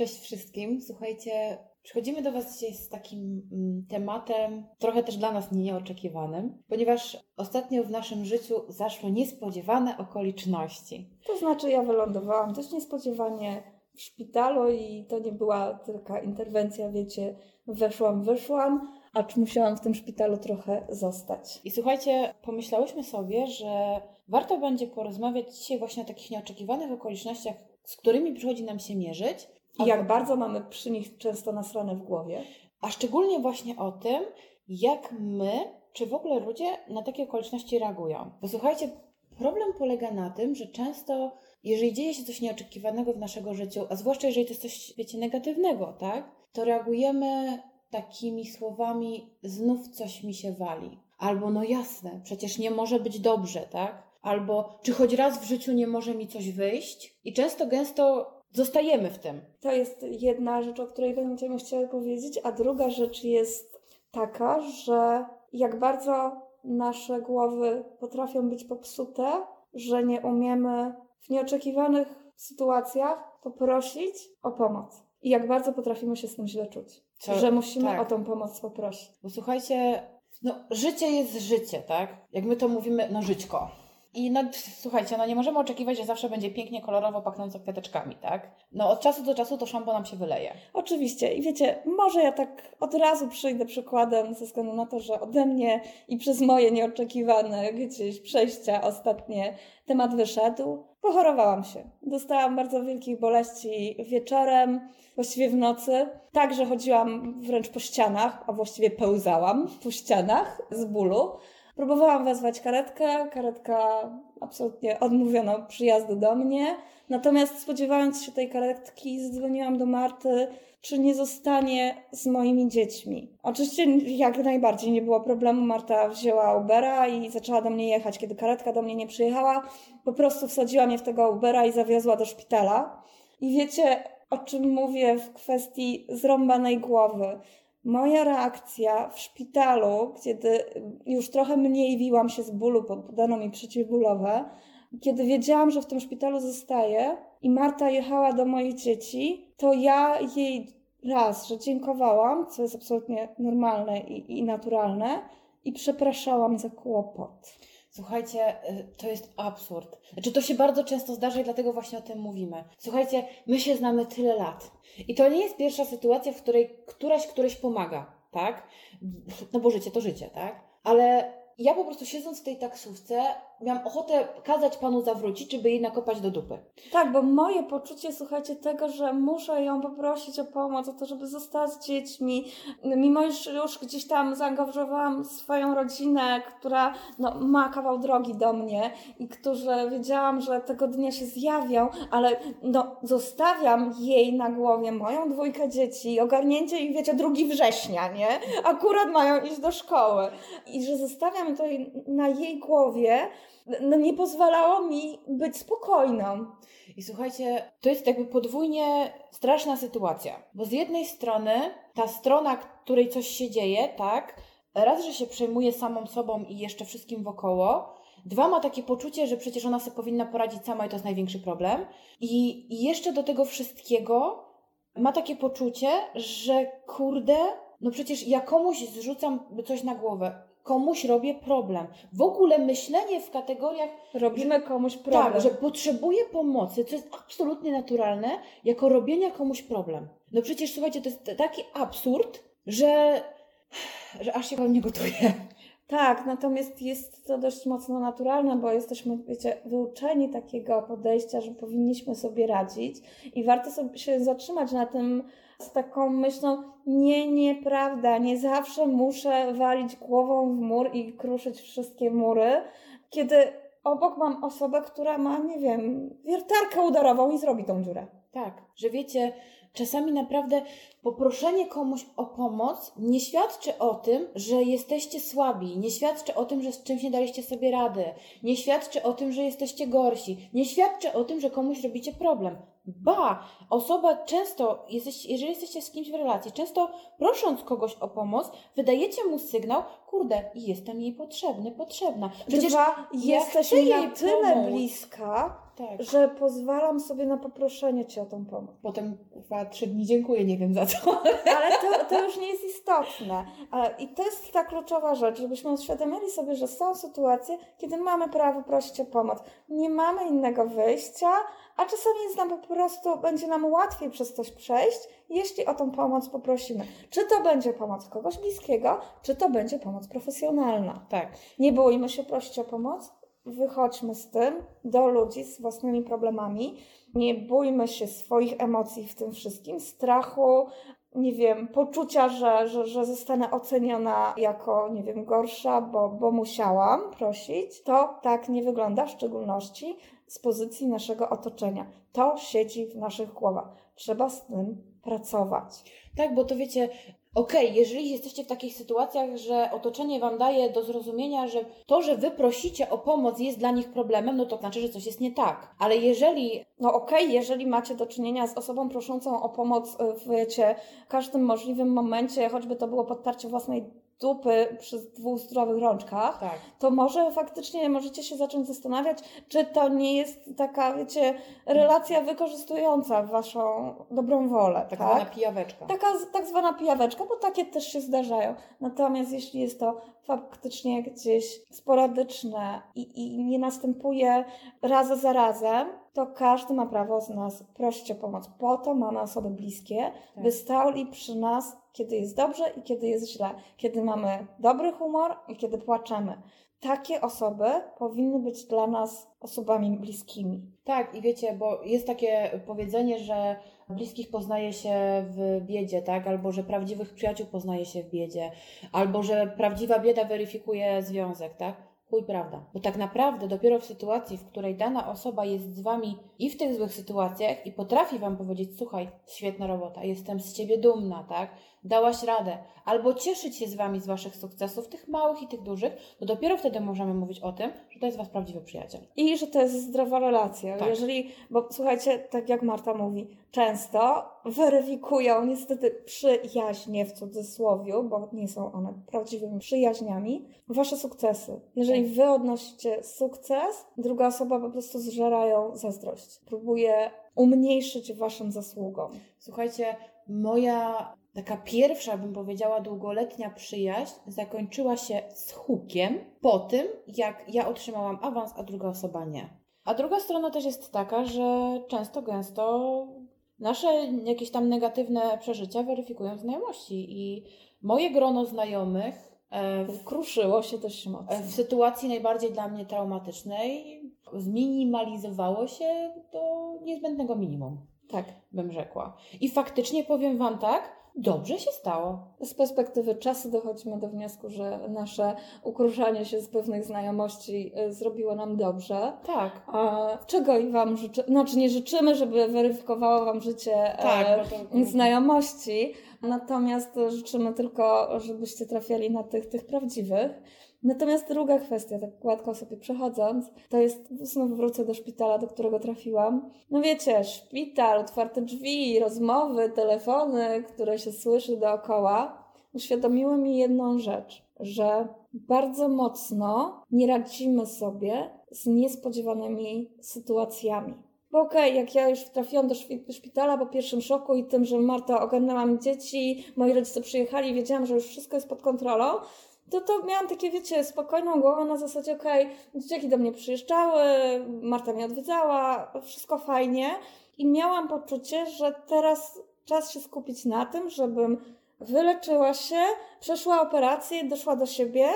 Cześć wszystkim. Słuchajcie, przychodzimy do Was dzisiaj z takim mm, tematem, trochę też dla nas nieoczekiwanym, ponieważ ostatnio w naszym życiu zaszły niespodziewane okoliczności. To znaczy, ja wylądowałam dość niespodziewanie w szpitalu i to nie była tylko interwencja, wiecie, weszłam, wyszłam, acz musiałam w tym szpitalu trochę zostać. I słuchajcie, pomyślałyśmy sobie, że warto będzie porozmawiać dzisiaj właśnie o takich nieoczekiwanych okolicznościach, z którymi przychodzi nam się mierzyć. I jak bardzo mamy przy nich często nasrane w głowie. A szczególnie właśnie o tym, jak my, czy w ogóle ludzie na takie okoliczności reagują. Bo słuchajcie, problem polega na tym, że często, jeżeli dzieje się coś nieoczekiwanego w naszego życiu, a zwłaszcza jeżeli to jest coś, wiecie, negatywnego, tak, to reagujemy takimi słowami, znów coś mi się wali. Albo no jasne, przecież nie może być dobrze, tak? Albo czy choć raz w życiu nie może mi coś wyjść? I często, gęsto zostajemy w tym. To jest jedna rzecz, o której będziemy chciały powiedzieć, a druga rzecz jest taka, że jak bardzo nasze głowy potrafią być popsute, że nie umiemy w nieoczekiwanych sytuacjach poprosić o pomoc. I jak bardzo potrafimy się z tym źle czuć. Co? Że musimy tak. o tą pomoc poprosić. Bo słuchajcie, no życie jest życie, tak? Jak my to mówimy, no żyćko. I no, słuchajcie, no nie możemy oczekiwać, że zawsze będzie pięknie, kolorowo pachnące kwiateczkami, tak? No od czasu do czasu to szambo nam się wyleje. Oczywiście. I wiecie, może ja tak od razu przyjdę przykładem ze względu na to, że ode mnie i przez moje nieoczekiwane gdzieś przejścia ostatnie temat wyszedł. Pochorowałam się. Dostałam bardzo wielkich boleści wieczorem, właściwie w nocy. Także chodziłam wręcz po ścianach, a właściwie pełzałam po ścianach z bólu. Próbowałam wezwać karetkę, karetka absolutnie odmówiono przyjazdu do mnie. Natomiast spodziewając się tej karetki, zadzwoniłam do Marty, czy nie zostanie z moimi dziećmi. Oczywiście jak najbardziej nie było problemu. Marta wzięła Ubera i zaczęła do mnie jechać. Kiedy karetka do mnie nie przyjechała, po prostu wsadziła mnie w tego Ubera i zawiozła do szpitala. I wiecie, o czym mówię w kwestii zrąbanej głowy. Moja reakcja w szpitalu, kiedy już trochę mniej wiłam się z bólu, podano mi przeciwbólowe, kiedy wiedziałam, że w tym szpitalu zostaję i Marta jechała do moich dzieci, to ja jej raz, że dziękowałam, co jest absolutnie normalne i, i naturalne, i przepraszałam za kłopot. Słuchajcie, y, to jest absurd. Znaczy, to się bardzo często zdarza i dlatego właśnie o tym mówimy. Słuchajcie, my się znamy tyle lat. I to nie jest pierwsza sytuacja, w której któraś któryś pomaga, tak? No bo życie to życie, tak? Ale ja po prostu siedząc w tej taksówce, miałam ochotę kazać panu zawrócić, żeby jej nakopać do dupy. Tak, bo moje poczucie, słuchajcie, tego, że muszę ją poprosić o pomoc, o to, żeby została z dziećmi, mimo już, już gdzieś tam zaangażowałam swoją rodzinę, która no, ma kawał drogi do mnie i którzy wiedziałam, że tego dnia się zjawią, ale no, zostawiam jej na głowie moją dwójkę dzieci, ogarnięcie i wiecie, drugi września, nie? Akurat mają iść do szkoły. I że zostawiam to na jej głowie, no nie pozwalało mi być spokojną. I słuchajcie, to jest jakby podwójnie straszna sytuacja, bo z jednej strony ta strona, której coś się dzieje, tak, raz, że się przejmuje samą sobą i jeszcze wszystkim wokoło, dwa, ma takie poczucie, że przecież ona sobie powinna poradzić sama i to jest największy problem. I, i jeszcze do tego wszystkiego ma takie poczucie, że kurde, no przecież ja komuś zrzucam coś na głowę komuś robię problem. W ogóle myślenie w kategoriach. Robimy komuś problem. Tak, że potrzebuję pomocy, co jest absolutnie naturalne, jako robienia komuś problem. No przecież słuchajcie, to jest taki absurd, że, że aż się wam nie gotuje. Tak, natomiast jest to dość mocno naturalne, bo jesteśmy, wiecie, wyuczeni takiego podejścia, że powinniśmy sobie radzić i warto sobie się zatrzymać na tym z taką myślą, nie, nieprawda, nie zawsze muszę walić głową w mur i kruszyć wszystkie mury, kiedy obok mam osobę, która ma, nie wiem, wiertarkę udarową i zrobi tą dziurę. Tak, że wiecie, czasami naprawdę poproszenie komuś o pomoc nie świadczy o tym, że jesteście słabi, nie świadczy o tym, że z czymś nie daliście sobie rady, nie świadczy o tym, że jesteście gorsi, nie świadczy o tym, że komuś robicie problem. Ba, osoba często, jeżeli jesteście z kimś w relacji, często prosząc kogoś o pomoc, wydajecie mu sygnał, kurde, jestem jej potrzebny, potrzebna. Przecież Dwa, jesteś jej na tyle pomóc. bliska, Tak. że pozwalam sobie na poproszenie cię o tą pomoc. Potem kurwa trzy dni dziękuję, nie wiem za co. Ale to, to już nie jest istotne. I to jest ta kluczowa rzecz, żebyśmy uświadomili sobie, że są sytuacje, kiedy mamy prawo prosić o pomoc. Nie mamy innego wyjścia, a czasami jest nam po prostu, będzie nam łatwiej przez coś przejść, jeśli o tą pomoc poprosimy. Czy to będzie pomoc kogoś bliskiego, czy to będzie pomoc profesjonalna. Tak. Nie bójmy się prosić o pomoc, wychodźmy z tym do ludzi z własnymi problemami. Nie bójmy się swoich emocji w tym wszystkim, strachu, nie wiem, poczucia, że, że, że zostanę oceniona jako, nie wiem, gorsza, bo, bo musiałam prosić. To tak nie wygląda, w szczególności z pozycji naszego otoczenia. To siedzi w naszych głowach. Trzeba z tym pracować. Tak, bo to wiecie, okej, jeżeli jesteście w takich sytuacjach, że otoczenie Wam daje do zrozumienia, że to, że Wy prosicie o pomoc jest dla nich problemem, no to znaczy, że coś jest nie tak. Ale jeżeli No okej, jeżeli macie do czynienia z osobą proszącą o pomoc y, w każdym możliwym momencie, choćby to było podtarcie własnej dupy przy dwóch zdrowych rączkach, tak, to może faktycznie możecie się zacząć zastanawiać, czy to nie jest taka, wiecie, relacja wykorzystująca waszą dobrą wolę, tak tak? zwana pijaweczka. Taka tak zwana pijaweczka, bo takie też się zdarzają. Natomiast jeśli jest to faktycznie gdzieś sporadyczne i, i nie następuje raz za razem, to każdy ma prawo z nas prosić o pomoc. Po to mamy osoby bliskie, Tak. by stali przy nas, kiedy jest dobrze i kiedy jest źle. Kiedy mamy dobry humor i kiedy płaczemy. Takie osoby powinny być dla nas osobami bliskimi. Tak, i wiecie, bo jest takie powiedzenie, że bliskich poznaje się w biedzie, tak? Albo że prawdziwych przyjaciół poznaje się w biedzie, albo że prawdziwa bieda weryfikuje związek, tak? Chuj prawda. Bo tak naprawdę dopiero w sytuacji, w której dana osoba jest z wami i w tych złych sytuacjach i potrafi wam powiedzieć, słuchaj, świetna robota, jestem z ciebie dumna, tak? Dałaś radę. Albo cieszyć się z wami z waszych sukcesów, tych małych i tych dużych, to dopiero wtedy możemy mówić o tym, że to jest wasz prawdziwy przyjaciel. I że to jest zdrowa relacja. Tak. Jeżeli, bo słuchajcie, tak jak Marta mówi, często weryfikują niestety przyjaźnie w cudzysłowiu, bo nie są one prawdziwymi przyjaźniami, wasze sukcesy. Jeżeli Tak. wy odnosicie sukces, druga osoba po prostu zżera ją zazdrość. Próbuje umniejszyć waszym zasługom. Słuchajcie, moja taka pierwsza, bym powiedziała, długoletnia przyjaźń zakończyła się z hukiem po tym, jak ja otrzymałam awans, a druga osoba nie. A druga strona też jest taka, że często, gęsto nasze jakieś tam negatywne przeżycia weryfikują znajomości i moje grono znajomych Kruszyło się dość mocno. w sytuacji najbardziej dla mnie traumatycznej zminimalizowało się do niezbędnego minimum Tak. bym rzekła. I faktycznie powiem Wam tak, dobrze się stało. Z perspektywy czasu dochodzimy do wniosku, że nasze ukruszanie się z pewnych znajomości y, zrobiło nam dobrze. Tak. A czego i Wam życzę? Znaczy nie życzymy, żeby weryfikowało Wam życie Tak, e, bo to, znajomości, natomiast życzymy tylko, żebyście trafiali na tych, tych prawdziwych. Natomiast druga kwestia, tak gładko sobie przechodząc, to jest, znów wrócę do szpitala, do którego trafiłam. No wiecie, szpital, otwarte drzwi, rozmowy, telefony, które się słyszy dookoła, uświadomiły mi jedną rzecz, że bardzo mocno nie radzimy sobie z niespodziewanymi sytuacjami. Bo okej, jak ja już trafiłam do szpitala po pierwszym szoku i tym, że Marta ogarnęłam dzieci, moi rodzice przyjechali, wiedziałam, że już wszystko jest pod kontrolą, to to miałam takie, wiecie, spokojną głowę na zasadzie, okej, dzieciaki do mnie przyjeżdżały, Marta mnie odwiedzała, wszystko fajnie i miałam poczucie, że teraz czas się skupić na tym, żebym wyleczyła się, przeszła operację, doszła do siebie,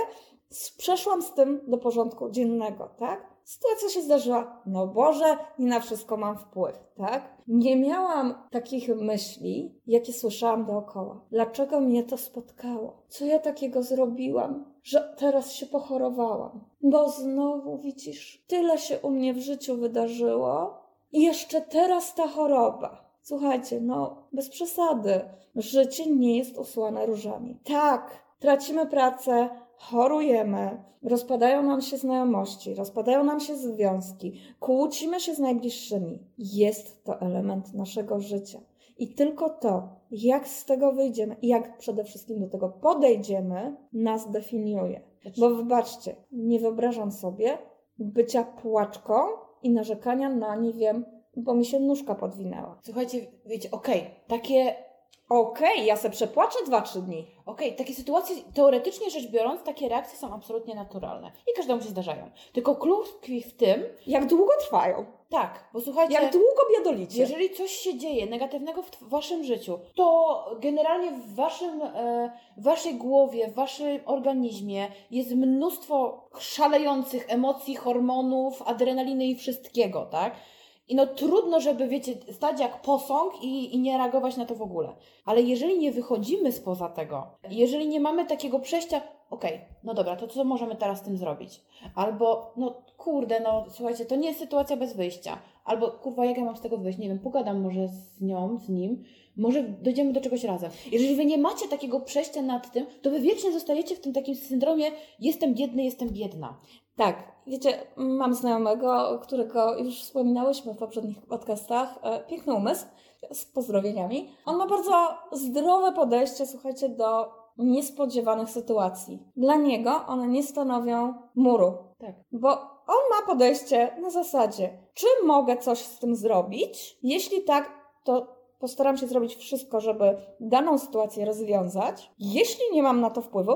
przeszłam z tym do porządku dziennego, tak? Sytuacja się zdarzyła, no Boże, nie na wszystko mam wpływ, tak? Nie miałam takich myśli, jakie słyszałam dookoła. Dlaczego mnie to spotkało? Co ja takiego zrobiłam, że teraz się pochorowałam? Bo znowu widzisz, tyle się u mnie w życiu wydarzyło i jeszcze teraz ta choroba. Słuchajcie, no bez przesady. Życie nie jest usłane różami. Tak, tracimy pracę, chorujemy, rozpadają nam się znajomości, rozpadają nam się związki, kłócimy się z najbliższymi. Jest to element naszego życia. I tylko to, jak z tego wyjdziemy i jak przede wszystkim do tego podejdziemy, nas definiuje. Bo wybaczcie, nie wyobrażam sobie bycia płaczką i narzekania na, nie wiem, bo mi się nóżka podwinęła. Słuchajcie, wiecie, okej, takie Okej, ja se przepłaczę 2-3 dni. Okej, takie sytuacje, teoretycznie rzecz biorąc, takie reakcje są absolutnie naturalne i każdemu się zdarzają. Tylko klucz tkwi w tym, Jak długo trwają? tak, bo słuchajcie, Jak długo biadolicie? jeżeli coś się dzieje negatywnego w waszym życiu, to generalnie w waszym, e, waszej głowie, w waszym organizmie jest mnóstwo szalejących emocji, hormonów, adrenaliny i wszystkiego, tak? I no trudno, żeby, wiecie, stać jak posąg i, i nie reagować na to w ogóle. Ale jeżeli nie wychodzimy spoza tego, jeżeli nie mamy takiego przejścia, okej, no dobra, to co możemy teraz z tym zrobić? Albo, no kurde, no słuchajcie, to nie jest sytuacja bez wyjścia. Albo, kurwa, jak ja mam z tego wyjść? Nie wiem, pogadam może z nią, z nim, może dojdziemy do czegoś razem. Jeżeli wy nie macie takiego przejścia nad tym, to wy wiecznie zostajecie w tym takim syndromie jestem biedny, jestem biedna. Tak, wiecie, mam znajomego, którego już wspominałyśmy w poprzednich podcastach, e, piękny umysł, z pozdrowieniami. On ma bardzo zdrowe podejście, słuchajcie, do niespodziewanych sytuacji. Dla niego one nie stanowią muru, Tak. bo on ma podejście na zasadzie, czy mogę coś z tym zrobić? Jeśli tak, to postaram się zrobić wszystko, żeby daną sytuację rozwiązać. Jeśli nie mam na to wpływu,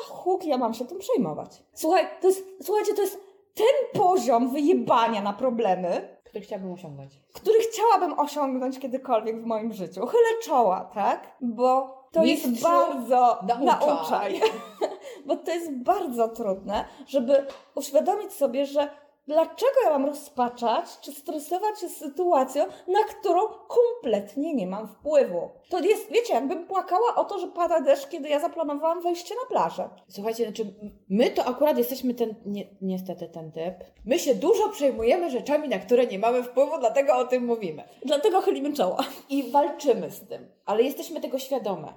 na huk ja mam się tym przejmować. Słuchaj, to jest, słuchajcie, to jest ten poziom wyjebania na problemy, Który chciałabym osiągnąć. który chciałabym osiągnąć kiedykolwiek w moim życiu. Chylę czoła, tak? Bo to jest bardzo nauczaj. nauczaj. Bo to jest bardzo trudne, żeby uświadomić sobie, że dlaczego ja mam rozpaczać czy stresować się sytuacją, na którą kompletnie nie mam wpływu. To jest, wiecie, jakbym płakała o to, że pada deszcz, kiedy ja zaplanowałam wejście na plażę. Słuchajcie, znaczy my to akurat jesteśmy ten, nie, niestety ten typ. My się dużo przejmujemy rzeczami, na które nie mamy wpływu, dlatego o tym mówimy. Dlatego chylimy czoła. I walczymy z tym, ale jesteśmy tego świadome.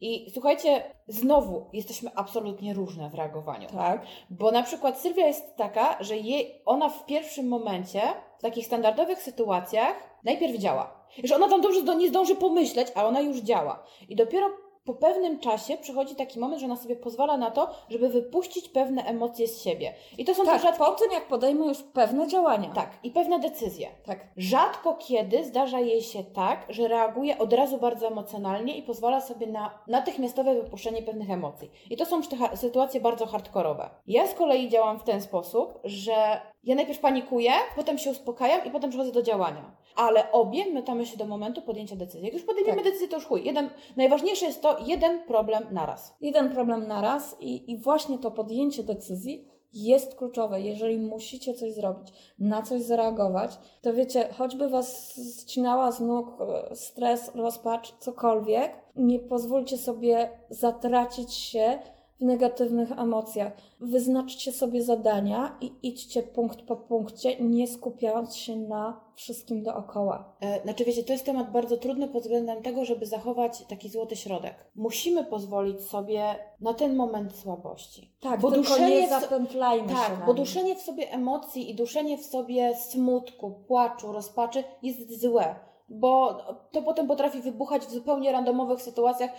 I słuchajcie, znowu jesteśmy absolutnie różne w reagowaniu. Tak. Bo na przykład Sylwia jest taka, że jej, ona w pierwszym momencie, w takich standardowych sytuacjach, najpierw działa. Że ona tam dobrze do, nie zdąży pomyśleć, a ona już działa. I dopiero po pewnym czasie przychodzi taki moment, że ona sobie pozwala na to, żeby wypuścić pewne emocje z siebie. I to są Tak, te rzadkie... po tym jak podejmę już pewne działania. Tak, i pewne decyzje. Tak. Rzadko kiedy zdarza jej się tak, że reaguje od razu bardzo emocjonalnie i pozwala sobie na natychmiastowe wypuszczenie pewnych emocji. I to są już te ha- sytuacje bardzo hardkorowe. Ja z kolei działam w ten sposób, że ja najpierw panikuję, potem się uspokajam i potem przechodzę do działania. Ale obie mytamy się do momentu podjęcia decyzji. Jak już podejmiemy Tak. decyzję, to już chuj. Jeden, najważniejsze jest to jeden problem naraz. jeden problem na raz i, i właśnie to podjęcie decyzji jest kluczowe. Jeżeli musicie coś zrobić, na coś zareagować, to wiecie, choćby was zcinała z nóg e, stres, rozpacz, cokolwiek, nie pozwólcie sobie zatracić się w negatywnych emocjach. Wyznaczcie sobie zadania i idźcie punkt po punkcie, nie skupiając się na wszystkim dookoła. E, Znaczy, wiecie, to jest temat bardzo trudny pod względem tego, żeby zachować taki złoty środek. Musimy pozwolić sobie na ten moment słabości. Tak, Bo duszenie zapętlajmy się Tak, na bo duszenie w sobie emocji i duszenie w sobie smutku, płaczu, rozpaczy jest złe. Bo to potem potrafi wybuchać w zupełnie randomowych sytuacjach.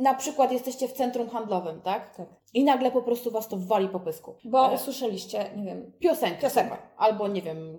Na przykład jesteście w centrum handlowym, tak? Tak. I nagle po prostu was to wali po pysku. Bo E, usłyszeliście, nie wiem, Piosenkę. Piosenkę. Albo nie wiem.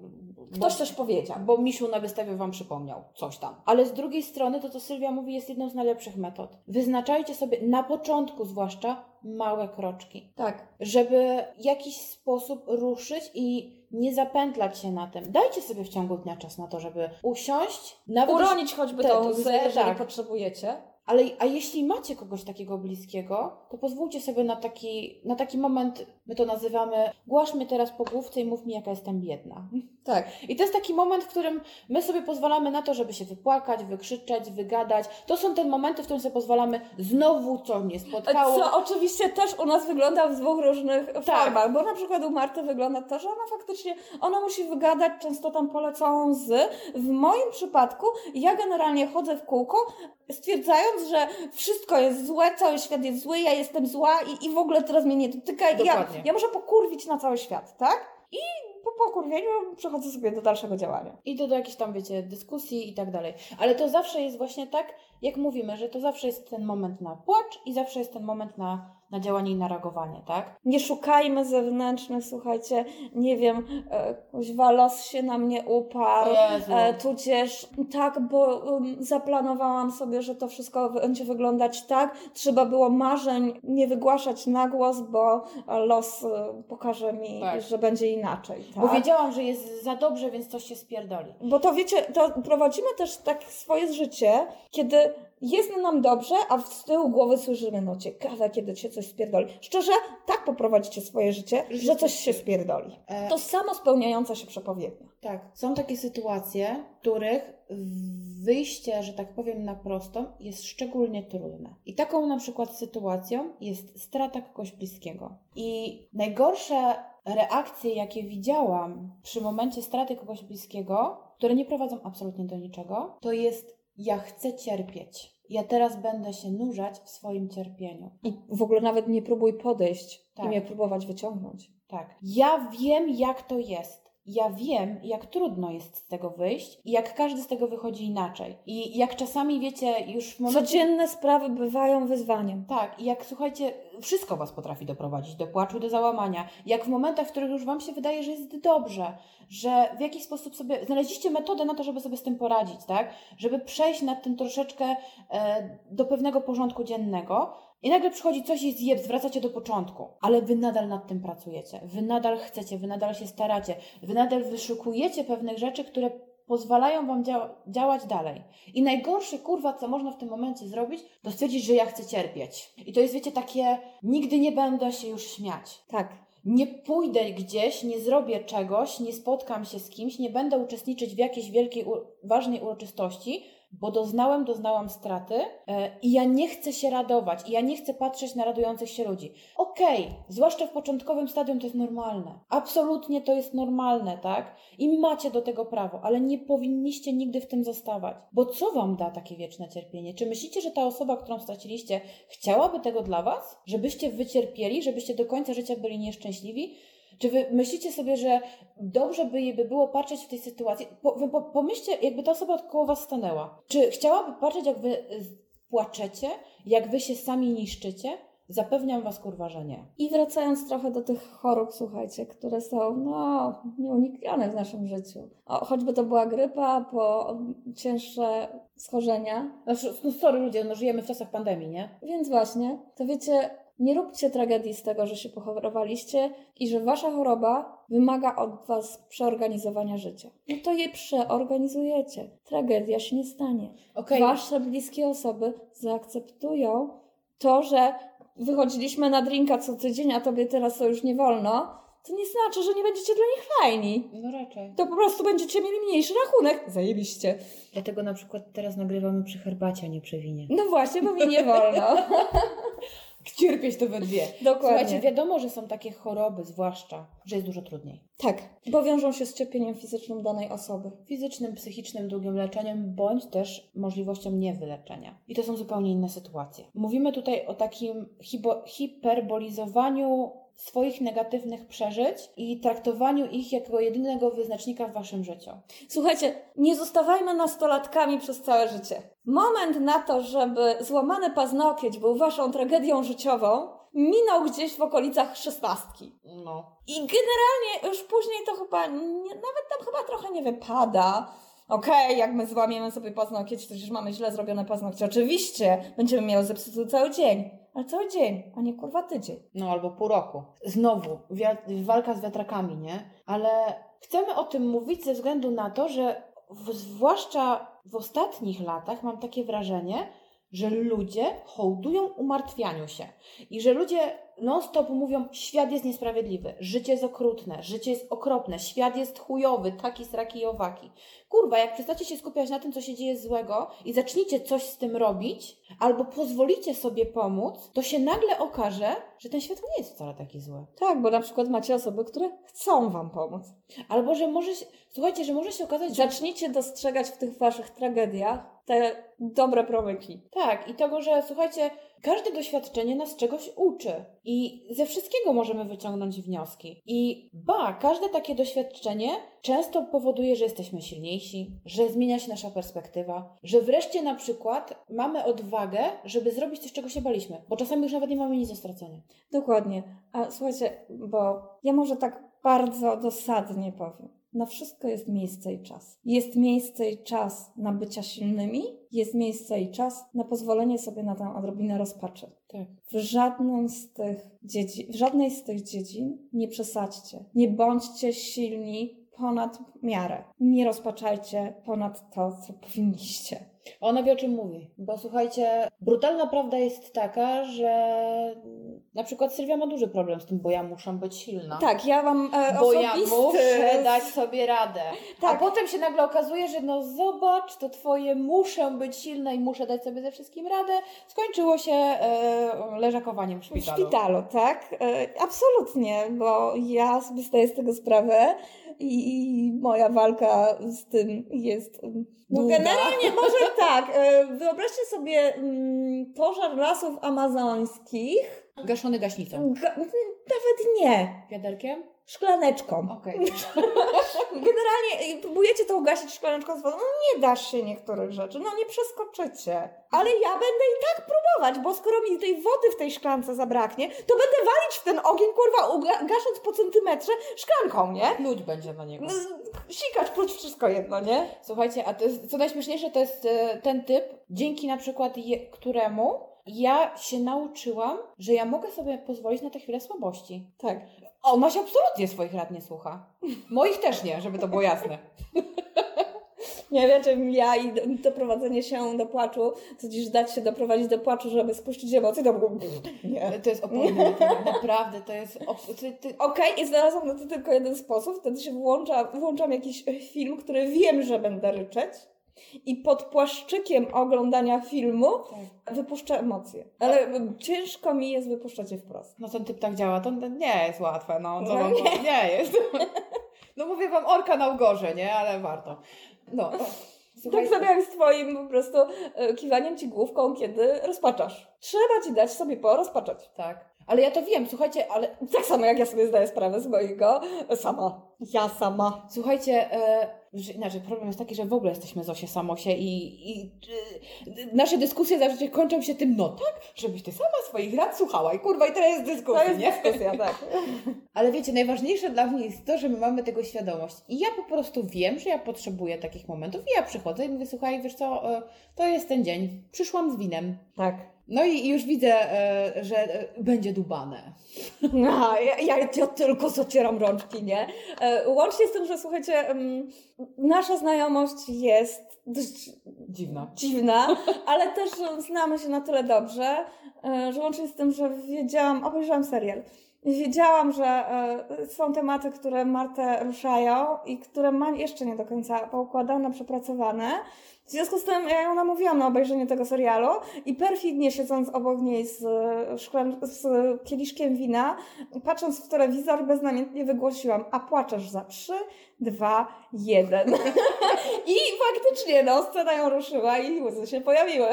Ktoś coś powiedział. bo Misiu na wystawie Wam przypomniał coś tam. Ale z drugiej strony to, co Sylwia mówi, jest jedną z najlepszych metod. Wyznaczajcie sobie na początku zwłaszcza małe kroczki, Tak, żeby w jakiś sposób ruszyć i nie zapętlać się na tym. Dajcie sobie w ciągu dnia czas na to, żeby usiąść, nawet uronić choćby łzę, łzę, jeżeli tak. potrzebujecie. Ale a jeśli macie kogoś takiego bliskiego, to pozwólcie sobie na taki, na taki moment, my to nazywamy, głasz mnie teraz po główce i mów mi, jaka jestem biedna. Tak. I to jest taki moment, w którym my sobie pozwalamy na to, żeby się wypłakać, wykrzyczeć, wygadać. To są te momenty, w którym sobie pozwalamy znowu, co mnie spotkało. Co oczywiście też u nas wygląda w dwóch różnych Tak. formach, bo na przykład u Marty wygląda to, że ona faktycznie, ona musi wygadać, często tam polecą z. W moim przypadku ja generalnie chodzę w kółko, stwierdzając, że wszystko jest złe, cały świat jest zły, ja jestem zła i, i w ogóle teraz mnie nie dotyka. I ja, ja muszę pokurwić na cały świat, tak? I po pokurwieniu przechodzę sobie do dalszego działania. I to do jakiejś tam, wiecie, dyskusji i tak dalej. Ale to zawsze jest właśnie tak, jak mówimy, że to zawsze jest ten moment na płacz i zawsze jest ten moment na na działanie i na reagowanie, tak? Nie szukajmy zewnętrznych, słuchajcie, nie wiem, e, kuźwa, los się na mnie uparł, e, tudzież tak, bo um, zaplanowałam sobie, że to wszystko będzie wyglądać tak, trzeba było marzeń nie wygłaszać na głos, bo los e, pokaże mi, Tak. że będzie inaczej. Tak? Bo wiedziałam, że jest za dobrze, więc coś się spierdoli. Bo to wiecie, to prowadzimy też tak swoje życie, kiedy jest nam dobrze, a z tyłu głowy słyszymy, no ciekawe, kiedy się coś spierdoli. Szczerze, tak poprowadzicie swoje życie, że coś się spierdoli. E, To samo spełniająca się przepowiednia. Tak, są takie sytuacje, w których wyjście, że tak powiem, na prostą jest szczególnie trudne. I taką na przykład sytuacją jest strata kogoś bliskiego. I najgorsze reakcje, jakie widziałam przy momencie straty kogoś bliskiego, które nie prowadzą absolutnie do niczego, to jest ja chcę cierpieć. Ja teraz będę się nurzać w swoim cierpieniu. I w ogóle nawet nie próbuj podejść Tak. i mnie próbować wyciągnąć. Tak. Ja wiem, jak to jest. Ja wiem, jak trudno jest z tego wyjść i jak każdy z tego wychodzi inaczej. I jak czasami, wiecie, już w momencie... Codzienne sprawy bywają wyzwaniem. Tak, i jak słuchajcie, wszystko Was potrafi doprowadzić do płaczu, do załamania. Jak w momentach, w których już Wam się wydaje, że jest dobrze, że w jakiś sposób sobie znaleźliście metodę na to, żeby sobie z tym poradzić, tak? Żeby przejść nad tym troszeczkę e, do pewnego porządku dziennego. I nagle przychodzi coś i zjeb, zwracacie do początku, ale wy nadal nad tym pracujecie, wy nadal chcecie, wy nadal się staracie, wy nadal wyszukujecie pewnych rzeczy, które pozwalają wam dzia- działać dalej. I najgorsze, kurwa, co można w tym momencie zrobić, to stwierdzić, że ja chcę cierpieć. I to jest, wiecie, takie, nigdy nie będę się już śmiać. Tak. Nie pójdę gdzieś, nie zrobię czegoś, nie spotkam się z kimś, nie będę uczestniczyć w jakiejś wielkiej, ważnej uroczystości, bo doznałem, doznałam straty e, i ja nie chcę się radować, i ja nie chcę patrzeć na radujących się ludzi. Okej, zwłaszcza w początkowym stadium to jest normalne. Absolutnie to jest normalne, tak? I macie do tego prawo, ale nie powinniście nigdy w tym zostawać. Bo co wam da takie wieczne cierpienie? Czy myślicie, że ta osoba, którą straciliście, chciałaby tego dla was? Żebyście wycierpieli, żebyście do końca życia byli nieszczęśliwi? Czy wy myślicie sobie, że dobrze by jej by było patrzeć w tej sytuacji? Po, po, pomyślcie, jakby ta osoba koło was stanęła. Czy chciałaby patrzeć, jak wy płaczecie, jak wy się sami niszczycie? Zapewniam was, kurwa, że nie. I wracając trochę do tych chorób, słuchajcie, które są no, nieuniknione w naszym życiu. O, choćby to była grypa, po cięższe schorzenia. Znaczy, no sorry ludzie, no żyjemy w czasach pandemii, nie? Więc właśnie, to wiecie, nie róbcie tragedii z tego, że się pochorowaliście i że wasza choroba wymaga od was przeorganizowania życia. No to je przeorganizujecie. Tragedia się nie stanie. Okej. Wasze bliskie osoby zaakceptują to, że wychodziliśmy na drinka co tydzień, a tobie teraz to już nie wolno. To nie znaczy, że nie będziecie dla nich fajni. No raczej. To po prostu będziecie mieli mniejszy rachunek. Zajebiście. Dlatego na przykład teraz nagrywamy przy herbacie, a nie przy winie. No właśnie, bo mi nie wolno. Cierpieć to we dwie. Dokładnie. Słuchajcie, wiadomo, że są takie choroby, zwłaszcza, że jest dużo trudniej. Tak, bo wiążą się z cierpieniem fizycznym danej osoby. Fizycznym, psychicznym, długim leczeniem, bądź też możliwością niewyleczenia. I to są zupełnie inne sytuacje. Mówimy tutaj o takim hiperbolizowaniu swoich negatywnych przeżyć i traktowaniu ich jako jedynego wyznacznika w waszym życiu. Słuchajcie, nie zostawajmy nastolatkami przez całe życie. Moment na to, żeby złamany paznokieć był waszą tragedią życiową, minął gdzieś w okolicach szesnastki. No. I generalnie już później to chyba, nie, nawet tam chyba trochę nie wypada. Okej, jak my złamiemy sobie paznokieć, to przecież mamy źle zrobione paznokcie. Oczywiście, będziemy miały zepsuty cały dzień. Ale cały dzień, a nie kurwa tydzień. No albo pół roku. Znowu, walka z wiatrakami, nie? Ale chcemy o tym mówić ze względu na to, że w, zwłaszcza w ostatnich latach mam takie wrażenie, że ludzie hołdują umartwianiu się. I że ludzie non-stop mówią, świat jest niesprawiedliwy, życie jest okrutne, życie jest okropne, świat jest chujowy, taki, sraki i owaki. Kurwa, jak przestacie się skupiać na tym, co się dzieje złego i zaczniecie coś z tym robić, albo pozwolicie sobie pomóc, to się nagle okaże, że ten świat nie jest wcale taki zły. Tak, bo na przykład macie osoby, które chcą wam pomóc. Albo, że może się, słuchajcie, że może się okazać, że Zacznijcie dostrzegać w tych waszych tragediach te dobre promyki. Tak, i tego, że słuchajcie, każde doświadczenie nas czegoś uczy. I ze wszystkiego możemy wyciągnąć wnioski. I ba, każde takie doświadczenie często powoduje, że jesteśmy silniejsi, że zmienia się nasza perspektywa, że wreszcie na przykład mamy odwagę, żeby zrobić coś, czego się baliśmy, bo czasami już nawet nie mamy nic do stracenia. Dokładnie. A słuchajcie, bo ja może tak bardzo dosadnie powiem. Na wszystko jest miejsce i czas. Jest miejsce i czas na bycia silnymi, jest miejsce i czas na pozwolenie sobie na tę odrobinę rozpaczy. Tak. W żadnym z tych dziedzin, w żadnej z tych dziedzin nie przesadźcie. Nie bądźcie silni ponad miarę. Nie rozpaczajcie ponad to, co powinniście. Ona wie o czym mówi, bo słuchajcie, brutalna prawda jest taka, że na przykład Sylwia ma duży problem z tym, bo ja muszę być silna. Tak, ja mam e, Bo ja muszę dać sobie radę. Tak. A potem się nagle okazuje, że no zobacz, to twoje muszę być silna i muszę dać sobie ze wszystkim radę, skończyło się e, leżakowaniem w W szpitalu. szpitalu, tak? E, Absolutnie, bo ja sobie zdaję z tego sprawę i moja walka z tym jest. No Długa. generalnie może tak. e, Wyobraźcie sobie mm, pożar lasów amazońskich. Gaszony gaśnicą. Ga- Nawet nie. Wiaderkiem? Szklaneczką. Okej. Generalnie y, próbujecie to ugasić szklaneczką z wodą. No nie dasz się niektórych rzeczy, no nie przeskoczycie. Ale ja będę i tak próbować, bo skoro mi tej wody w tej szklance zabraknie, to będę walić w ten ogień, kurwa, gasząc po centymetrze szklanką, nie? Pluć będzie na niego. No, Sikać, pluć wszystko jedno, nie? Słuchajcie, a to jest, co najśmieszniejsze, to jest e, ten typ, dzięki na przykład je, któremu ja się nauczyłam, że ja mogę sobie pozwolić na te chwile słabości. Tak. Ona się absolutnie swoich rad nie słucha. Moich też nie, żeby to było jasne. Nie wiem, czym ja i do- doprowadzenie się do płaczu, to dziś dać się doprowadzić do płaczu, żeby spuścić emocje, to było... Nie. To jest opowiem, naprawdę, to jest... Op- ty, Okej, i znalazłam na to tylko jeden sposób. Wtedy się włącza, włączam jakiś film, który wiem, że będę ryczeć. I pod płaszczykiem oglądania filmu tak. wypuszczę emocje. Ale ciężko mi jest wypuszczać je wprost. No ten typ tak działa, to nie jest łatwe, no. Co No wam nie. nie jest. No mówię wam, orka na ugorze, nie? Ale warto. No. Tak samo jak z twoim po prostu e, kiwaniem ci główką, kiedy rozpaczasz. Trzeba ci dać sobie porozpaczać. tak. Ale ja to wiem, słuchajcie, ale Tak samo jak ja sobie zdaję sprawę z mojego sama. Ja sama. Słuchajcie, e, że, inaczej problem jest taki, że w ogóle jesteśmy Zosie Samosie i, i e, nasze dyskusje zawsze kończą się tym, no tak, żebyś ty sama swoich rad słuchała i kurwa i teraz jest dyskusja, To jest nie? dyskusja, tak. Ale wiecie, najważniejsze dla mnie jest to, że my mamy tego świadomość i ja po prostu wiem, że ja potrzebuję takich momentów i ja przychodzę i mówię, słuchaj, wiesz co, e, to jest ten dzień, przyszłam z winem. Tak. No i, już widzę, e, że e, będzie dubane. No, ja, ja, ja tylko zacieram rączki, nie? E, Łącznie z tym, że słuchajcie, nasza znajomość jest dość Dziwna. dziwna, ale też znamy się na tyle dobrze, że łącznie z tym, że wiedziałam, obejrzałam serial. Wiedziałam, że e, są tematy, które Martę ruszają i które ma jeszcze nie do końca poukładane, przepracowane. W związku z tym ja ją namówiłam na obejrzenie tego serialu i perfidnie siedząc obok niej z, e, z kieliszkiem wina, patrząc w telewizor, beznamiętnie wygłosiłam, a płaczesz za trzy, dwa, jeden. I faktycznie, no, scena ją ruszyła i łzy się pojawiły.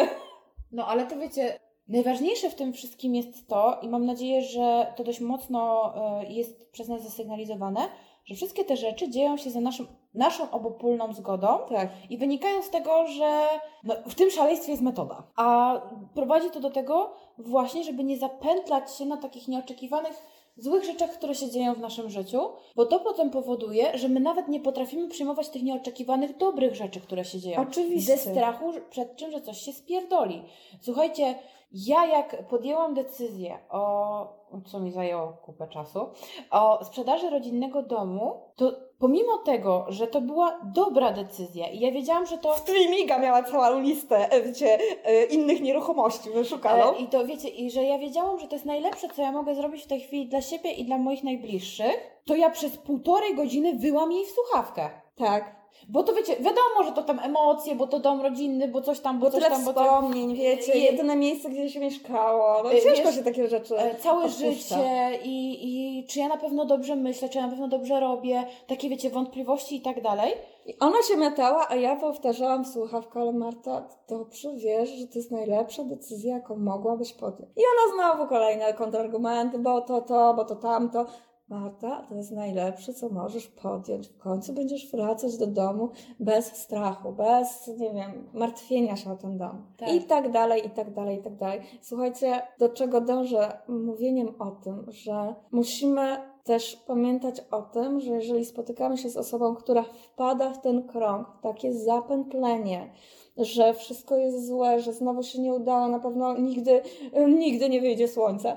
No ale to wiecie, najważniejsze w tym wszystkim jest to, i mam nadzieję, że to dość mocno e, jest przez nas zasygnalizowane, że wszystkie te rzeczy dzieją się za naszym, naszą obopólną zgodą Tak. i wynikają z tego, że no, w tym szaleństwie jest metoda. A prowadzi to do tego właśnie, żeby nie zapętlać się na takich nieoczekiwanych złych rzeczach, które się dzieją w naszym życiu, bo to potem powoduje, że my nawet nie potrafimy przyjmować tych nieoczekiwanych dobrych rzeczy, które się dzieją. Oczywiście. Ze strachu przed czym, że coś się spierdoli. Słuchajcie, ja jak podjęłam decyzję o, co mi zajęło kupę czasu, o sprzedaży rodzinnego domu, to pomimo tego, że to była dobra decyzja i ja wiedziałam, że to... Twimiga miała całą listę wiecie, e, innych nieruchomości wyszukaną. E, I to wiecie, i że ja wiedziałam, że to jest najlepsze, co ja mogę zrobić w tej chwili dla siebie i dla moich najbliższych, to ja przez półtorej godziny wyłam jej w słuchawkę. Tak. Bo to wiecie, wiadomo, że to tam emocje, bo to dom rodzinny, bo coś tam, bo, Bo coś tam, bo wspomnień, wiecie, Je- jedyne miejsce, gdzie się mieszkało. No, E, ciężko wiesz, się takie rzeczy E, Całe odpuszcza. życie i, i czy ja na pewno dobrze myślę, czy ja na pewno dobrze robię, takie wiecie, wątpliwości i tak dalej. I ona się miotała, a ja powtarzałam w słuchawkę, ale Marta, dobrze wiesz, że to jest najlepsza decyzja, jaką mogłabyś podjąć. I ona znowu kolejne kontrargumenty, bo to to, bo to tamto. Marta, to jest najlepsze, co możesz podjąć. W końcu będziesz wracać do domu bez strachu, bez, nie wiem, martwienia się o ten dom. Tak. I tak dalej, i tak dalej, i tak dalej. Słuchajcie, do czego dążę mówieniem o tym, że musimy też pamiętać o tym, że jeżeli spotykamy się z osobą, która wpada w ten krąg, w takie zapętlenie, że wszystko jest złe, że znowu się nie udało, na pewno nigdy, nigdy nie wyjdzie słońce,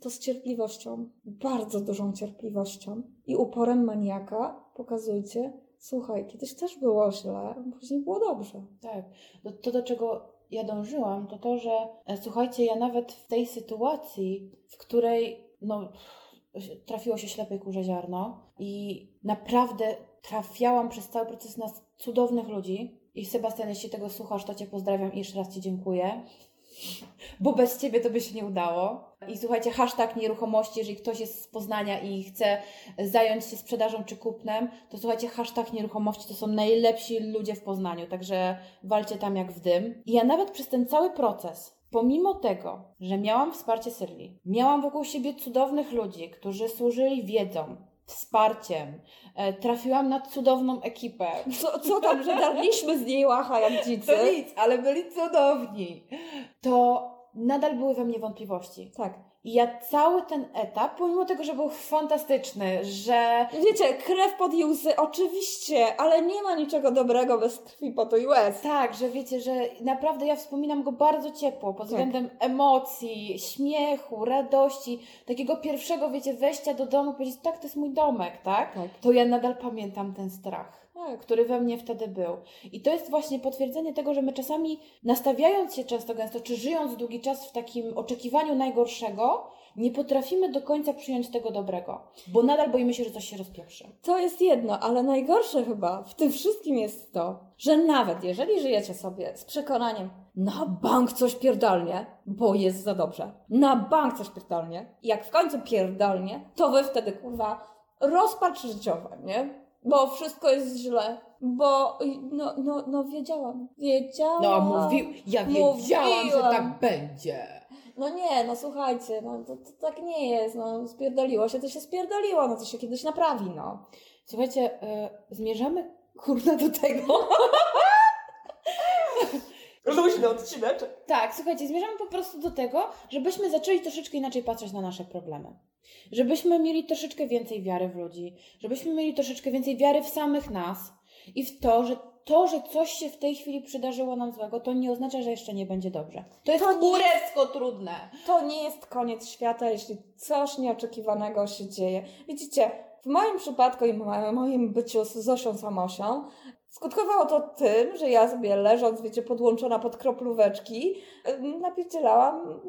to z cierpliwością, bardzo dużą cierpliwością i uporem maniaka pokazujcie, słuchaj, kiedyś też było źle, później było dobrze. Tak. To, to do czego ja dążyłam, to to, że e, słuchajcie, ja nawet w tej sytuacji, w której no, trafiło się ślepej kurze ziarno i naprawdę trafiałam przez cały proces na cudownych ludzi i Sebastian, jeśli tego słuchasz, to Cię pozdrawiam i jeszcze raz Ci dziękuję. Bo bez Ciebie to by się nie udało. I słuchajcie, hashtag nieruchomości, jeżeli ktoś jest z Poznania i chce zająć się sprzedażą czy kupnem, to słuchajcie, hashtag nieruchomości to są najlepsi ludzie w Poznaniu, także walcie tam jak w dym. I ja nawet przez ten cały proces, pomimo tego, że miałam wsparcie Sylwii, miałam wokół siebie cudownych ludzi, którzy służyli wiedzą, wsparciem, e, trafiłam na cudowną ekipę. Co, co tam, że darliśmy z niej łacha jak dzicy? To nic, ale byli cudowni. To nadal były we mnie wątpliwości. Tak. I ja cały ten etap, pomimo tego, że był fantastyczny, że Wiecie, krew pod i łzy, oczywiście, ale nie ma niczego dobrego bez krwi, potu i łez. tak, że wiecie, że naprawdę ja wspominam go bardzo ciepło pod względem emocji, śmiechu, radości, takiego pierwszego, wiecie, wejścia do domu, powiedzieć, tak, to jest mój domek, tak? Tak. To ja nadal pamiętam ten strach. Który we mnie wtedy był. I to jest właśnie potwierdzenie tego, że my czasami nastawiając się często gęsto, czy żyjąc długi czas w takim oczekiwaniu najgorszego, nie potrafimy do końca przyjąć tego dobrego, bo nadal boimy się, że coś się rozpieprzy. To jest jedno, ale najgorsze chyba w tym wszystkim jest to, że nawet jeżeli żyjecie sobie z przekonaniem, na bank coś pierdolnie, bo jest za dobrze, na bank coś pierdolnie, jak w końcu pierdolnie, to wy wtedy kurwa rozpacz życiowa, nie? Bo wszystko jest źle, bo no, no, no wiedziałam, wiedziałam. No, mówił, ja wiedziałam, że Mówiłam. tak będzie. No nie, no słuchajcie, no to, to tak nie jest, no spierdoliło się, to się spierdoliło, no to się kiedyś naprawi, no. Słuchajcie, e, zmierzamy kurna do tego. Luźny odcineczek. Tak, słuchajcie, zmierzamy po prostu do tego, żebyśmy zaczęli troszeczkę inaczej patrzeć na nasze problemy. Żebyśmy mieli troszeczkę więcej wiary w ludzi, żebyśmy mieli troszeczkę więcej wiary w samych nas i w to, że to, że coś się w tej chwili przydarzyło nam złego, to nie oznacza, że jeszcze nie będzie dobrze. To jest kurewsko trudne. To nie jest koniec świata, jeśli coś nieoczekiwanego się dzieje. Widzicie, w moim przypadku i mo- moim byciu z Zosią Samosią skutkowało to tym, że ja sobie leżąc, wiecie, podłączona pod kroplóweczki, napierdzielałam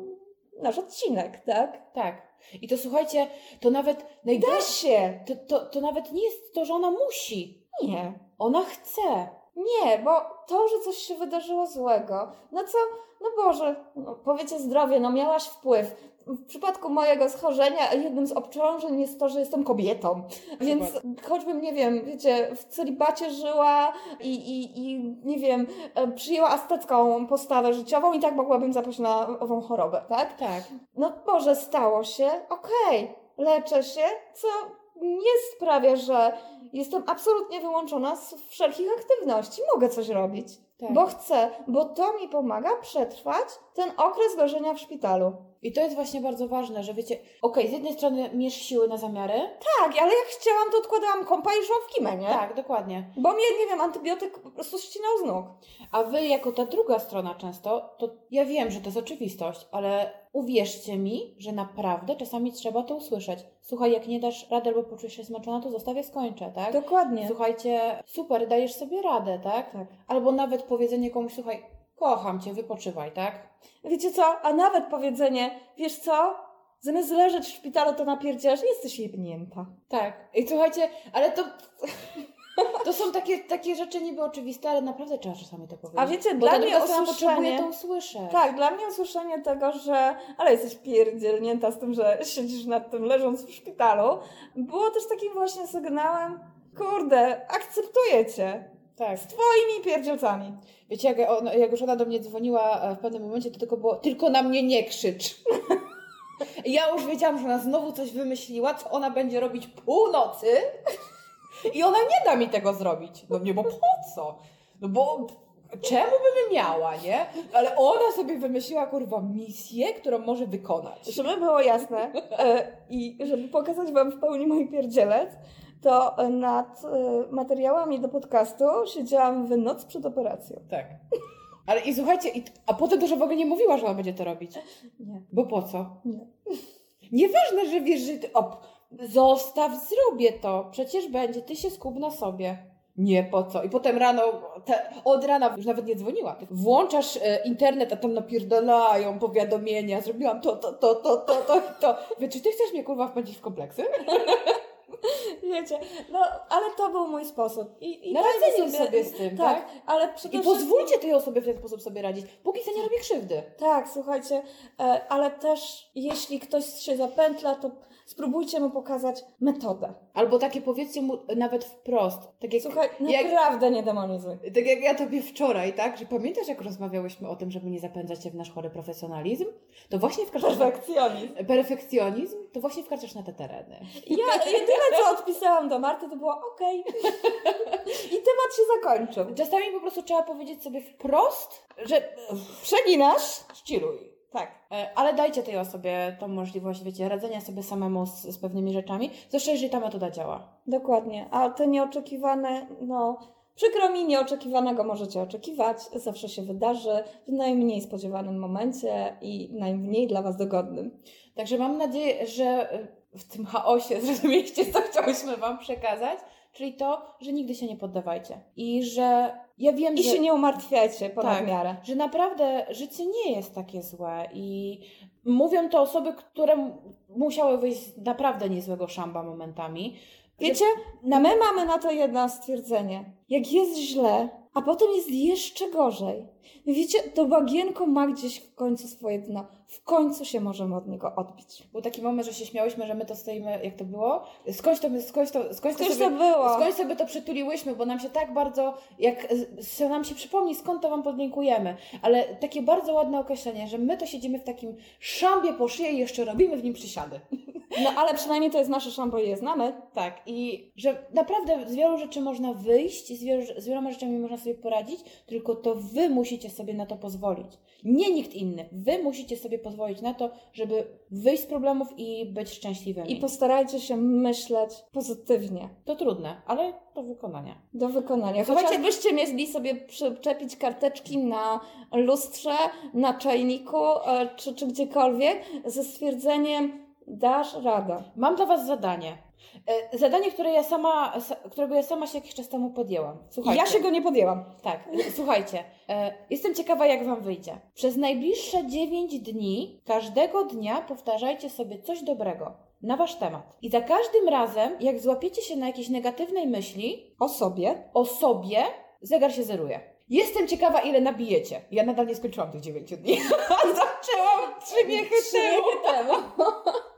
nasz odcinek, tak? Tak. I to słuchajcie, to nawet Da najgorsze, się! to, to, to nawet nie jest to, że ona musi. Nie. Ona chce. Nie, bo to, że coś się wydarzyło złego, no co, no Boże, no powiecie zdrowie, no miałaś wpływ. W przypadku mojego schorzenia jednym z obciążeń jest to, że jestem kobietą. Więc choćbym, nie wiem, wiecie, w celibacie żyła i, i, i nie wiem, e, przyjęła ascecką postawę życiową i tak mogłabym zapaść na ową chorobę, tak? Tak. No Boże, stało się, okej, leczę się, co nie sprawia, że jestem absolutnie wyłączona z wszelkich aktywności. Mogę coś robić, Tak. bo chcę, bo to mi pomaga przetrwać ten okres leżenia w szpitalu. I to jest właśnie bardzo ważne, że wiecie, okej, z jednej strony mierz siły na zamiary. Tak, ale jak chciałam, to odkładałam kąpa i szłam w kimę, nie? Tak, dokładnie. Bo mnie, nie wiem, antybiotyk po prostu ścinał z nóg. A wy, jako ta druga strona często, to ja wiem, że to jest oczywistość, ale uwierzcie mi, że naprawdę czasami trzeba to usłyszeć. Słuchaj, jak nie dasz rady albo poczujesz się zmęczona, to zostawię, skończę, tak? Dokładnie. Słuchajcie, super, dajesz sobie radę, tak? Tak. Albo nawet powiedzenie komuś, słuchaj, kocham cię, wypoczywaj, tak? Wiecie co? A nawet powiedzenie, wiesz co? Zamiast leżeć w szpitalu, to napierdzielasz, jesteś jebnięta. Tak. I słuchajcie, ale to... To są takie, takie rzeczy niby oczywiste, ale naprawdę trzeba czasami to powiedzieć. A wiecie, Bo dla mnie usłyszenie- to usłyszeć. Tak, dla mnie usłyszenie tego, że ale jesteś pierdzielnięta z tym, że siedzisz nad tym leżąc w szpitalu, było też takim właśnie sygnałem, kurde, akceptuję cię. Tak. Z twoimi pierdzielcami. Wiecie, jak, on, jak już ona do mnie dzwoniła e, w pewnym momencie, to tylko było, tylko na mnie nie krzycz. ja już wiedziałam, że ona znowu coś wymyśliła, co ona będzie robić północy i ona nie da mi tego zrobić. No nie, bo po co? No bo czemu by miała, nie? Ale ona sobie wymyśliła, kurwa, misję, którą może wykonać. Żeby było jasne e, i żeby pokazać Wam w pełni mój pierdzielec, to nad e, materiałami do podcastu siedziałam w noc przed operacją. Tak. Ale i słuchajcie, i, a potem też w ogóle nie mówiła, że ona będzie to robić. Nie. Bo po co? Nie. Nieważne, że wiesz, że ty, op, zostaw, zrobię to. Przecież będzie, ty się skup na sobie. Nie, po co? I potem rano, te, od rana już nawet nie dzwoniła. Włączasz e, internet, a tam napierdalają powiadomienia. Zrobiłam to, to, to, to, to, to, to. Wie, czy ty chcesz mnie kurwa wpędzić w kompleksy? Wiecie, no ale to był mój sposób. I, i Na dajmy radzenie sobie z tym, tak? ale przede I pozwólcie tej osobie w ten sposób sobie radzić, póki co nie robi krzywdy. Tak, słuchajcie, e, ale też jeśli ktoś się zapętla, to spróbujcie mu pokazać metodę. Albo takie powiedzcie mu nawet wprost. Tak jak, Słuchaj, jak, naprawdę nie demonizuj. Tak jak ja tobie wczoraj, tak? Że pamiętasz, jak rozmawiałyśmy o tym, żeby nie zapędzać się w nasz chory profesjonalizm? To właśnie wkraczasz na... Perfekcjonizm. Perfekcjonizm? To właśnie wkraczasz na te tereny. Ja jedyne, co odpisałam do Marty, to było okej. I temat się zakończył. Czasami po prostu trzeba powiedzieć sobie wprost, że Przeginasz? ściluj. Tak. E, Ale dajcie tej osobie tą możliwość, wiecie, radzenia sobie samemu z, z pewnymi rzeczami, zwłaszcza jeżeli ta metoda działa. Dokładnie. A te nieoczekiwane, no... Przykro mi, nieoczekiwanego możecie oczekiwać. Zawsze się wydarzy w najmniej spodziewanym momencie i najmniej dla Was dogodnym. Także mam nadzieję, że w tym chaosie zrozumieliście, co chciałyśmy Wam przekazać, czyli to, że nigdy się nie poddawajcie. I że ja wiem, I że... się nie umartwiajcie ponad Tak. miarę. że naprawdę życie nie jest takie złe i mówią to osoby, które musiały wyjść z naprawdę niezłego szamba momentami. Wiecie, my mamy na to jedno stwierdzenie. Jak jest źle, a potem jest jeszcze gorzej. Wiecie, to bagienko ma gdzieś w końcu swoje dno. W końcu się możemy od niego odbić. Był taki moment, że się śmiałyśmy, że my to stoimy, jak to było? Skądś to, skądś to, skądś to, sobie, to było. skądś sobie to przytuliłyśmy, bo nam się tak bardzo, jak się nam się przypomni, skąd to Wam podziękujemy. Ale takie bardzo ładne określenie, że my to siedzimy w takim szambie po szyję i jeszcze robimy w nim przysiady. No ale przynajmniej to jest nasze szambo i je znamy. Tak, i że naprawdę z wielu rzeczy można wyjść, z, wielu, z wieloma rzeczami można sobie poradzić, tylko to wy musicie sobie na to pozwolić. Nie nikt inny. Wy musicie sobie pozwolić na to, żeby wyjść z problemów i być szczęśliwymi. I postarajcie się myśleć pozytywnie. To trudne, ale do wykonania. Do wykonania. Chociaż- Chociaż byście mieli sobie przyczepić karteczki na lustrze, na czajniku e, czy, czy gdziekolwiek ze stwierdzeniem dasz radę. Mam dla Was zadanie. E, Zadanie, które ja sama, którego ja sama się jakiś czas temu podjęłam. Słuchajcie. ja się go nie podjęłam. Tak, słuchajcie, e, jestem ciekawa, jak Wam wyjdzie. Przez najbliższe 9 dni, każdego dnia powtarzajcie sobie coś dobrego na Wasz temat. I za każdym razem, jak złapiecie się na jakiejś negatywnej myśli O sobie. o sobie, zegar się zeruje. Jestem ciekawa, ile nabijecie. Ja nadal nie skończyłam tych 9 dni. Zaczęłam trzy miechy temu. temu.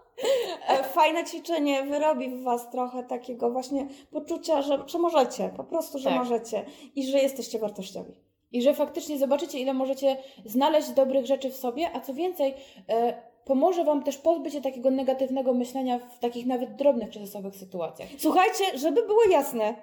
E, Fajne ćwiczenie wyrobi w Was trochę takiego właśnie poczucia, że, że możecie, po prostu, że Tak. możecie i że jesteście wartościowi. I że faktycznie zobaczycie, ile możecie znaleźć dobrych rzeczy w sobie, a co więcej, e, pomoże Wam też pozbyć się takiego negatywnego myślenia w takich nawet drobnych kryzysowych sytuacjach. Słuchajcie, żeby było jasne,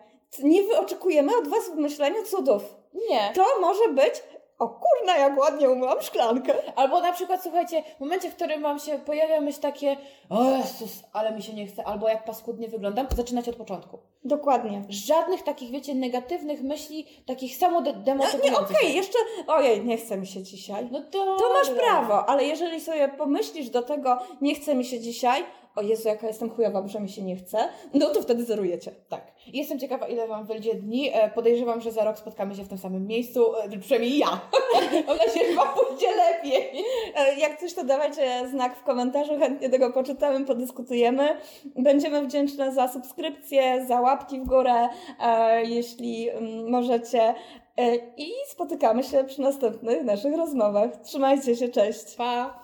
nie wy- oczekujemy od Was w myśleniu cudów. Nie. To może być, o kurna, jak ładnie umyłam szklankę. Albo na przykład, słuchajcie, w momencie, w którym Wam się pojawia myśl takie, o Jezus, ale mi się nie chce, albo jak paskudnie wyglądam, zaczynać od początku. Dokładnie. Żadnych takich, wiecie, negatywnych myśli, takich samo de- No, nie, okej, jeszcze, ojej, nie chce mi się dzisiaj. No to... To masz prawo, ale jeżeli sobie pomyślisz do tego, nie chce mi się dzisiaj, o Jezu, jaka jestem chujowa, że mi się nie chce, no to wtedy zerujecie. Tak. Jestem ciekawa, ile Wam wyjdzie dni. E, Podejrzewam, że za rok spotkamy się w tym samym miejscu, e, przynajmniej ja. Mam nadzieję, że Wam pójdzie lepiej. E, Jak coś, to dawajcie znak w komentarzu, chętnie tego poczytamy, podyskutujemy. Będziemy wdzięczne za subskrypcję, za łapki w górę, jeśli mm, możecie. I spotykamy się przy następnych naszych rozmowach. Trzymajcie się, cześć! Pa!